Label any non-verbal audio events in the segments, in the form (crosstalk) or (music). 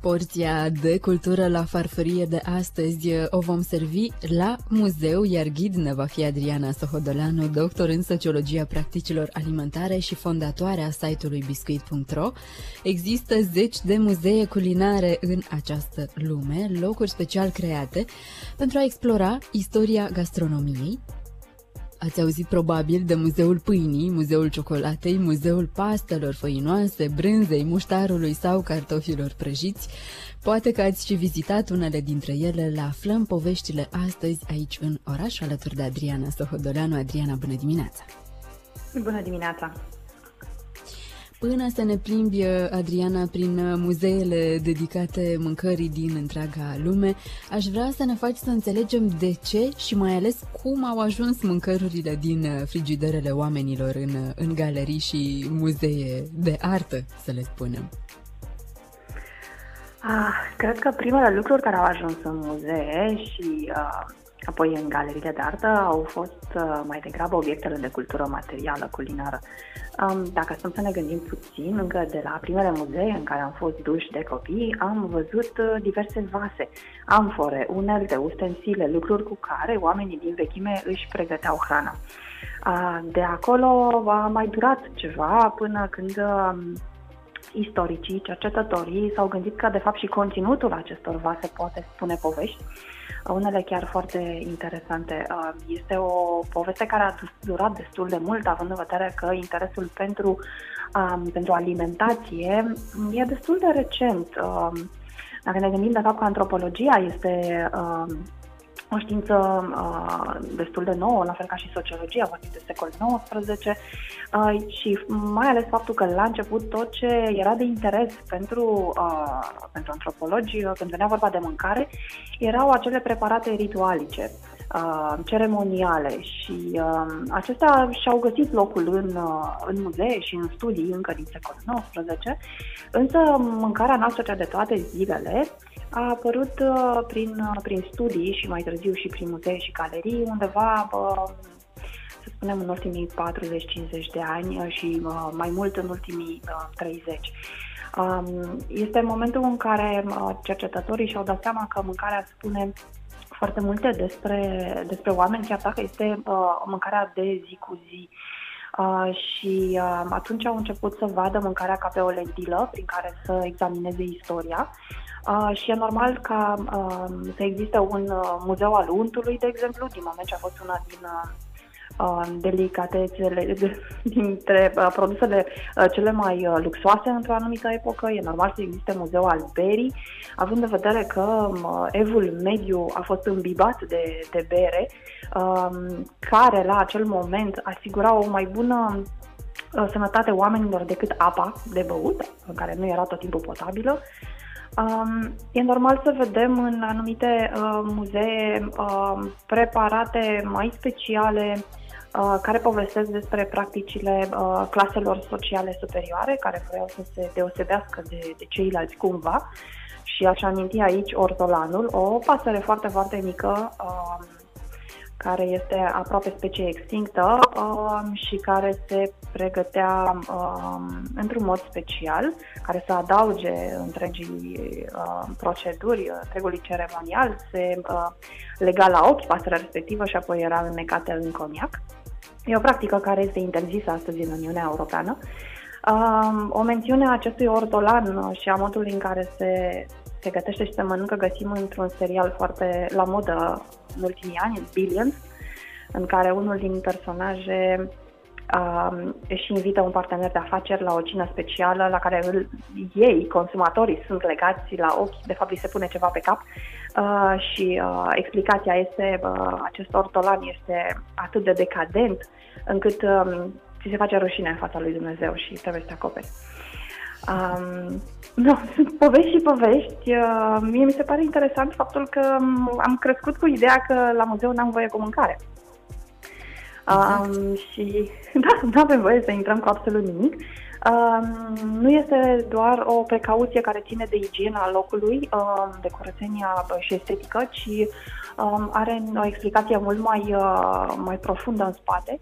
Porția de cultură la farfurie de astăzi o vom servi la muzeu, iar ghid ne va fi Adriana Sohodolanu, doctor în sociologia practicilor alimentare și fondatoarea site-ului biscuit.ro. Există zeci de muzee culinare în această lume, locuri special create pentru a explora istoria gastronomiei, Ați auzit probabil de Muzeul Pâinii, Muzeul Ciocolatei, Muzeul Pastelor Făinoase, Brânzei, Muștarului sau Cartofilor Prăjiți. Poate că ați și vizitat unele dintre ele, le aflăm poveștile astăzi aici în oraș, alături de Adriana Sohodoleanu. Adriana, bună dimineața! Bună dimineața! Până să ne plimbi, Adriana, prin muzeele dedicate mâncării din întreaga lume, aș vrea să ne faci să înțelegem de ce și mai ales cum au ajuns mâncărurile din frigiderele oamenilor în, în galerii și muzee de artă, să le spunem. Ah, cred că primele lucruri care au ajuns în muzee și uh, Apoi, în galeriile de artă au fost uh, mai degrabă obiectele de cultură materială, culinară. Um, dacă stăm să ne gândim puțin, încă de la primele muzee în care am fost duși de copii, am văzut uh, diverse vase, amfore, unelte, ustensile, lucruri cu care oamenii din vechime își pregăteau hrana. Uh, de acolo a mai durat ceva până când um, istoricii, cercetătorii s-au gândit că de fapt și conținutul acestor vase poate spune povești unele chiar foarte interesante. Uh, este o poveste care a durat destul de mult, având în vedere că interesul pentru, um, pentru alimentație e destul de recent. Um, dacă ne gândim de fapt că antropologia este um, o știință uh, destul de nouă, la fel ca și sociologia, vorbim de secolul XIX, uh, și mai ales faptul că la început tot ce era de interes pentru, uh, pentru antropologi, uh, când venea vorba de mâncare, erau acele preparate ritualice, uh, ceremoniale și uh, acestea și-au găsit locul în, uh, în muzee și în studii încă din secolul XIX, însă mâncarea noastră cea de toate zilele a apărut uh, prin, uh, prin studii și mai târziu și prin muzee și galerii, undeva, uh, să spunem, în ultimii 40-50 de ani uh, și uh, mai mult în ultimii uh, 30. Um, este momentul în care uh, cercetătorii și-au dat seama că mâncarea spune foarte multe despre, despre oameni, chiar dacă este uh, mâncarea de zi cu zi. Uh, și uh, atunci au început să vadă mâncarea ca pe o lentilă prin care să examineze istoria. Uh, și e normal ca uh, să existe un uh, muzeu al untului, de exemplu, din moment ce a fost una din uh, delicatețele dintre uh, produsele uh, cele mai uh, luxoase într-o anumită epocă. E normal să existe muzeu al berii, având în vedere că uh, evul mediu a fost îmbibat de, de bere, uh, care la acel moment asigura o mai bună uh, sănătate oamenilor decât apa de băut, care nu era tot timpul potabilă. Um, e normal să vedem în anumite uh, muzee uh, preparate mai speciale uh, care povestesc despre practicile uh, claselor sociale superioare, care vreau să se deosebească de, de ceilalți cumva. Și aș aminti aici ortolanul, o pasăre foarte, foarte mică, uh, care este aproape specie extinctă uh, și care se pregătea uh, într-un mod special, care să adauge întregii uh, proceduri, întregului ceremonial, se uh, lega la ochi pasărea respectivă și apoi era înnecată în coniac. E o practică care este interzisă astăzi în Uniunea Europeană. Uh, o mențiune a acestui ortolan și a modului în care se se gătește și se mănâncă, găsim într-un serial foarte la modă în ultimii ani, în Billions, în care unul din personaje uh, își invită un partener de afaceri la o cină specială la care îl, ei, consumatorii, sunt legați la ochi, de fapt îi se pune ceva pe cap uh, și uh, explicația este uh, acest ortolan este atât de decadent încât uh, ți se face rușine în fața lui Dumnezeu și trebuie să te acoperi. Um, nu, sunt povești și povești. Uh, mie mi se pare interesant faptul că am crescut cu ideea că la muzeu n-am voie cu mâncare. Exact. Um, și (laughs) da, nu avem voie să intrăm cu absolut nimic. Um, nu este doar o precauție care ține de igiena locului, um, de curățenia și estetică, ci um, are o explicație mult mai, uh, mai profundă în spate.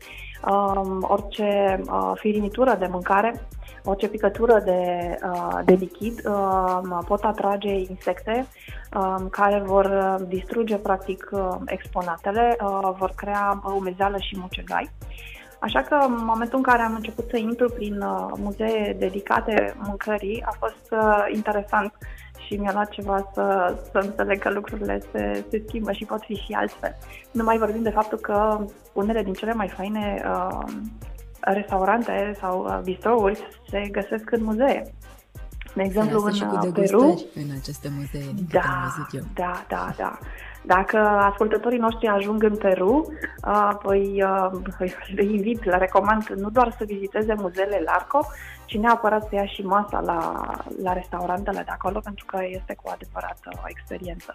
Um, orice uh, firimitură de mâncare orice picătură de, uh, de lichid uh, pot atrage insecte uh, care vor distruge practic exponatele, vor crea umezeală și mucegai. Așa că în momentul în care am început să intru prin muzee dedicate mâncării, a fost interesant și mi-a luat ceva să, să înțeleg că lucrurile se, se schimbă și pot fi și altfel. Nu mai vorbim de faptul că unele din cele mai faine uh, restaurante sau uh, bistrouri se găsesc în muzee. De exemplu, în și cu uh, Peru. în aceste muzee, din da, am văzut eu. Da, da, da. Dacă ascultătorii noștri ajung în Peru, uh, păi îi invit, le recomand nu doar să viziteze muzeele Larco, ci neapărat să ia și masa la, la restaurantele de acolo, pentru că este cu adevărat o experiență.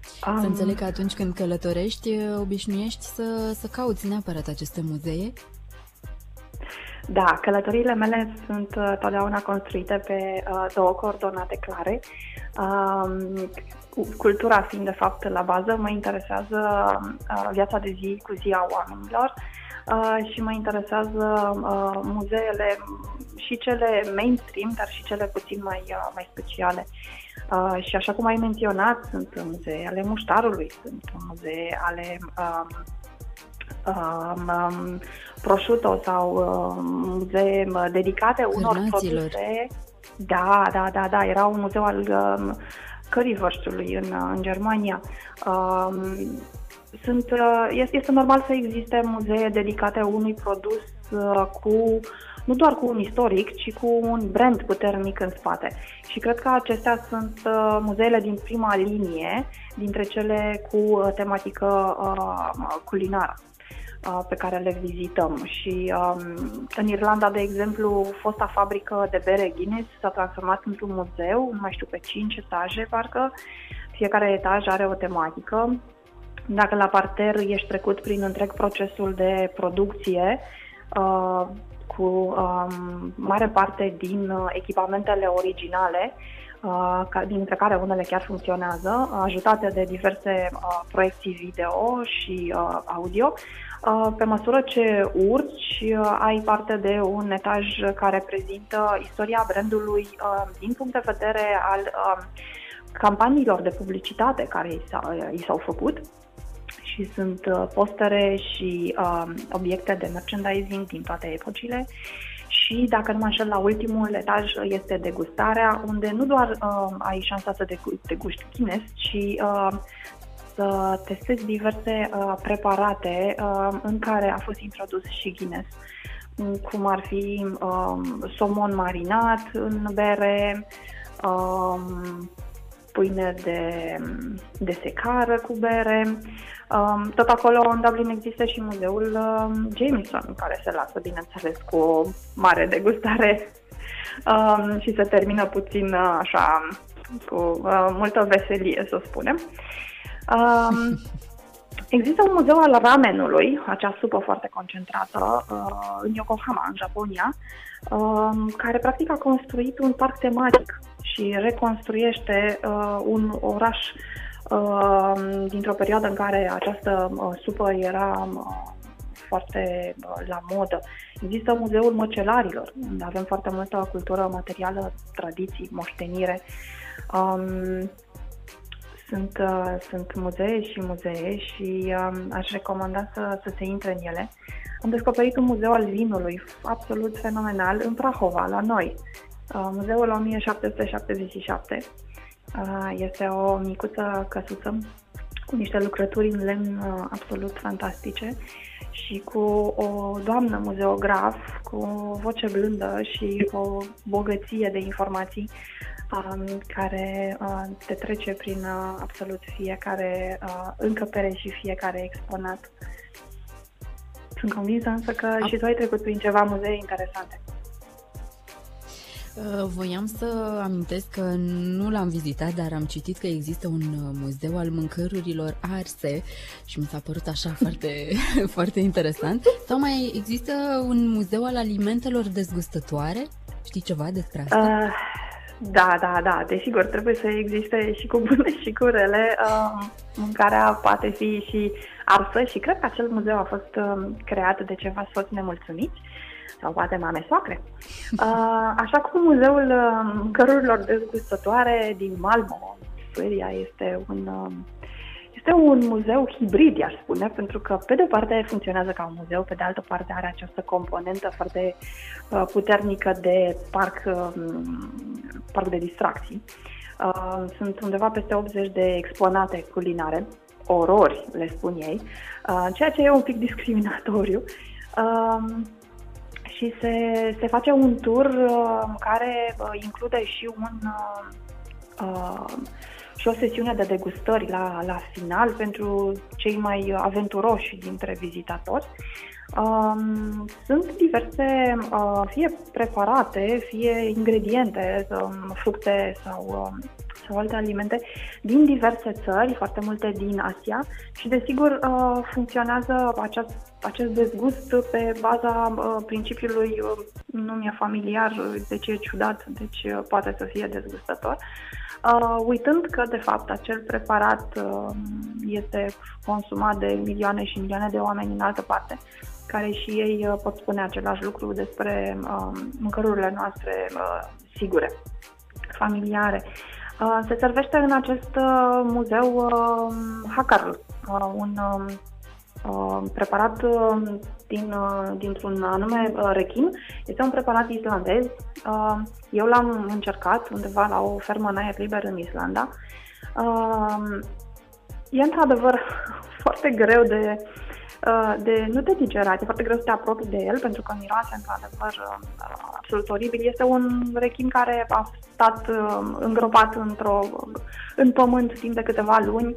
Să um, înțeleg că atunci când călătorești, obișnuiești să, să cauți neapărat aceste muzee da, călătoriile mele sunt uh, totdeauna construite pe uh, două coordonate clare. Um, cultura fiind de fapt la bază, mă interesează uh, viața de zi cu zi a oamenilor uh, și mă interesează uh, muzeele și cele mainstream, dar și cele puțin mai, uh, mai speciale. Uh, și așa cum ai menționat, sunt muzee ale muștarului, sunt muzee ale uh, um, prosciutto sau um, muzee dedicate unor produse. Da, da, da, da, era un muzeu al um, currywurstului în, în Germania. Um, sunt, uh, este, este normal să existe muzee dedicate unui produs uh, cu nu doar cu un istoric, ci cu un brand puternic în spate. Și cred că acestea sunt uh, muzeele din prima linie dintre cele cu uh, tematică uh, culinară pe care le vizităm. Și um, în Irlanda, de exemplu, fosta fabrică de bere Guinness s-a transformat într-un muzeu, nu mai știu, pe 5 etaje, parcă. Fiecare etaj are o tematică. Dacă la parter ești trecut prin întreg procesul de producție, uh, cu um, mare parte din uh, echipamentele originale, uh, dintre care unele chiar funcționează, ajutate de diverse uh, proiecții video și uh, audio. Uh, pe măsură ce urci, uh, ai parte de un etaj care prezintă istoria brandului uh, din punct de vedere al campaniilor de publicitate care i s-au, făcut și sunt postere și obiecte de merchandising din toate epocile. Și, dacă nu mă înșel, la ultimul etaj este degustarea, unde nu doar uh, ai șansa să degusti Guinness, ci uh, să testez diverse uh, preparate uh, în care a fost introdus și Guinness, cum ar fi um, somon marinat în bere, um, pâine de, de secară cu bere. Um, tot acolo în Dublin există și muzeul um, Jameson, care se lasă, bineînțeles, cu o mare degustare um, și se termină puțin uh, așa cu uh, multă veselie, să spunem. Um, (laughs) există un muzeu al ramenului, acea supă foarte concentrată, uh, în Yokohama, în Japonia, uh, care practic a construit un parc tematic și reconstruiește uh, un oraș uh, dintr-o perioadă în care această uh, supă era uh, foarte uh, la modă. Există Muzeul Măcelarilor, unde avem foarte multă cultură materială, tradiții, moștenire. Um, sunt, uh, sunt muzee și muzee și um, aș recomanda să, să se intre în ele. Am descoperit un muzeu al vinului absolut fenomenal în Prahova, la noi. Uh, muzeul 1777. Uh, este o micuță căsuță cu niște lucrături în lemn uh, absolut fantastice și cu o doamnă muzeograf cu o voce blândă și o bogăție de informații um, care uh, te trece prin uh, absolut fiecare uh, încăpere și fiecare exponat. Sunt convinsă însă că și tu ai trecut prin ceva muzee interesante. Uh, voiam să amintesc că nu l-am vizitat, dar am citit că există un uh, muzeu al mâncărurilor arse și mi s-a părut așa (laughs) foarte, (laughs) foarte interesant. Sau mai există un muzeu al alimentelor dezgustătoare? Știi ceva despre asta? Uh, da, da, da, desigur, trebuie să existe și cu bune și cu rele. Uh, mâncarea poate fi și arsă și cred că acel muzeu a fost uh, creat de ceva soți nemulțumiți sau poate mame soacre. Uh, așa cum Muzeul uh, Cărurilor Dezgustătoare din Malmo, Suedia, este un, uh, este un muzeu hibrid, aș spune, pentru că pe de parte funcționează ca un muzeu, pe de altă parte are această componentă foarte puternică de parc, parc de distracții. Sunt undeva peste 80 de exponate culinare, orori, le spun ei, ceea ce e un pic discriminatoriu și se, se face un tur uh, care uh, include și un uh, și o sesiune de degustări la, la final pentru cei mai aventuroși dintre vizitatori. Um, sunt diverse, uh, fie preparate, fie ingrediente, um, fructe sau um, sau alte alimente din diverse țări, foarte multe din Asia și desigur uh, funcționează acest, acest dezgust pe baza uh, principiului uh, nu mi-e familiar, deci e ciudat, deci poate să fie dezgustător. Uh, uitând că, de fapt, acel preparat uh, este consumat de milioane și milioane de oameni în altă parte, care și ei uh, pot spune același lucru despre uh, mâncărurile noastre uh, sigure, familiare. Uh, se servește în acest uh, muzeu uh, Hakarl, un preparat din, dintr-un anume rechin. Este un preparat islandez. Eu l-am încercat undeva la o fermă Naier Liber în Islanda. E într-adevăr (laughs) foarte greu de Uh, de, nu de digerat, e foarte greu să te apropii de el pentru că miroase într-adevăr uh, absolut oribil. Este un rechin care a stat uh, îngropat într-o, în pământ timp de câteva luni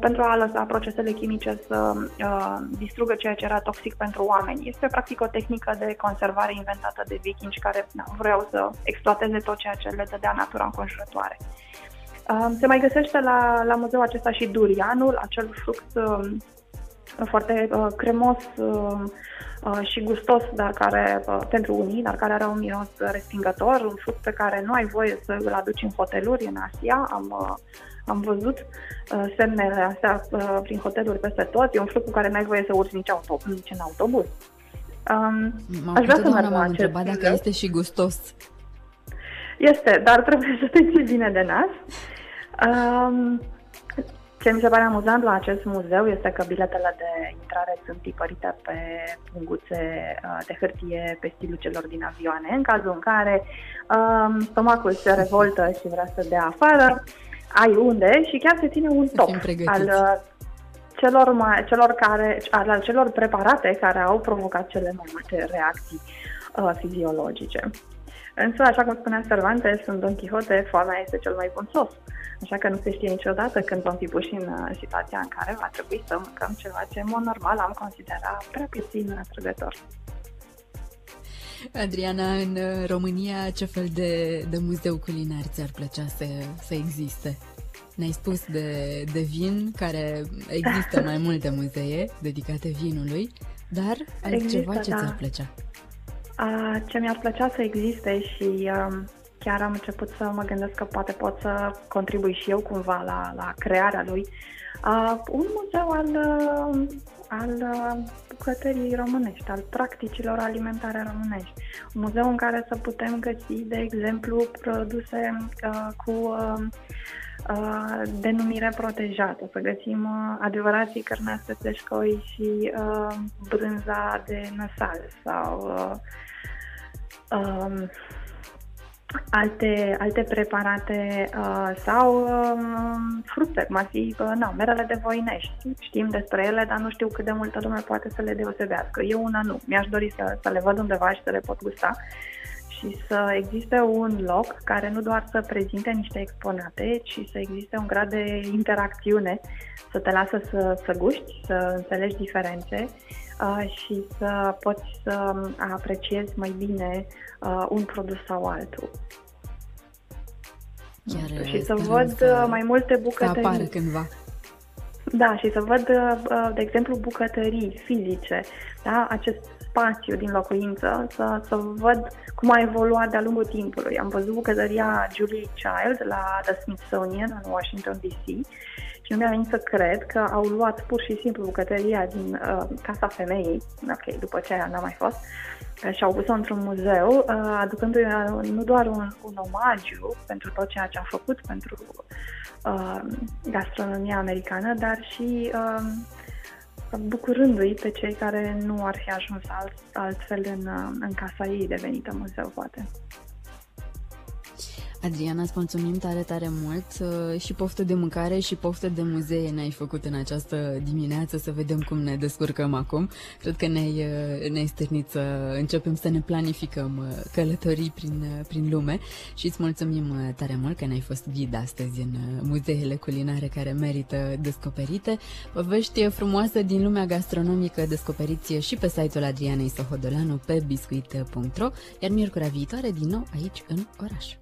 pentru a lăsa procesele chimice să distrugă ceea ce era toxic pentru oameni. Este practic o tehnică de conservare inventată de vikingi care na, vreau să exploateze tot ceea ce le dădea natura înconjurătoare. Se mai găsește la, la muzeul acesta și durianul, acel fruct foarte uh, cremos uh, uh, și gustos, dar care, uh, pentru unii, dar care are un miros respingător, un fruct pe care nu ai voie să îl aduci în hoteluri în Asia. Am, uh, am văzut uh, semnele astea uh, prin hoteluri peste tot. E un fruct cu care nu ai voie să urci nici, auto, nici în autobuz. Um, aș vrea să m-am întrebat dacă este și gustos. Este, dar trebuie (laughs) să te ții bine de nas. Um, ce mi se pare amuzant la acest muzeu este că biletele de intrare sunt tipărite pe punguțe uh, de hârtie pe stilul celor din avioane. În cazul în care um, stomacul se revoltă și vrea să dea afară, ai unde și chiar se ține un top al uh, celor, mai, celor, care, al celor preparate care au provocat cele mai multe reacții uh, fiziologice. Însă, așa cum spunea Cervantes, în Don Quixote, foamea este cel mai bun sos. Așa că nu se știe niciodată când vom fi puși în uh, situația în care va trebui să mâncăm ceva ce, în mod normal, am considerat prea puțin atrăgător. Adriana, în uh, România, ce fel de, de muzeu culinar ți-ar plăcea să, să existe? Ne-ai spus de, de vin, care există mai multe muzee dedicate vinului, dar altceva ce da. ți-ar plăcea? Ce mi-ar plăcea să existe și um, chiar am început să mă gândesc că poate pot să contribui și eu cumva la, la crearea lui, uh, un muzeu al, uh, al uh, bucătării românești, al practicilor alimentare românești. Un muzeu în care să putem găsi, de exemplu, produse uh, cu uh, uh, denumire protejată, să găsim uh, adevărații cărnați de și uh, brânza de năsal sau uh, um, alte, alte preparate uh, sau uh, fructe, cum ar fi uh, na, merele de voinești. Știm despre ele, dar nu știu cât de multă lume poate să le deosebească. Eu una nu. Mi-aș dori să, să le văd undeva și să le pot gusta. Și să existe un loc care nu doar să prezinte niște exponate, ci să existe un grad de interacțiune, să te lasă să, să guști, să înțelegi diferențe uh, și să poți să apreciezi mai bine uh, un produs sau altul. Chiar și să văd să, mai multe bucătării. Să apară cândva. Da, și să văd, de exemplu, bucătării fizice, da? acest spațiu din locuință, să, să văd cum a evoluat de-a lungul timpului. Am văzut bucătăria Julie Child la The Smithsonian în Washington DC și nu mi-a venit să cred că au luat pur și simplu bucătăria din uh, Casa Femeii, ok, după ce aia n-a mai fost, uh, și au pus-o într-un muzeu, uh, aducându-i uh, nu doar un, un omagiu pentru tot ceea ce a făcut pentru uh, gastronomia americană, dar și uh, bucurându-i pe cei care nu ar fi ajuns alt, altfel în, în casa ei devenită muzeu, poate. Adriana, îți mulțumim tare, tare mult uh, și poftă de mâncare și poftă de muzee ne-ai făcut în această dimineață să vedem cum ne descurcăm acum. Cred că ne-ai, uh, ne-ai stârnit să începem să ne planificăm uh, călătorii prin, prin lume și îți mulțumim tare mult că ne-ai fost ghid astăzi în muzeele culinare care merită descoperite. Povești frumoase din lumea gastronomică descoperiți și pe site-ul Adrianei Sohodolanu pe biscuit.ro iar miercurea viitoare din nou aici în oraș.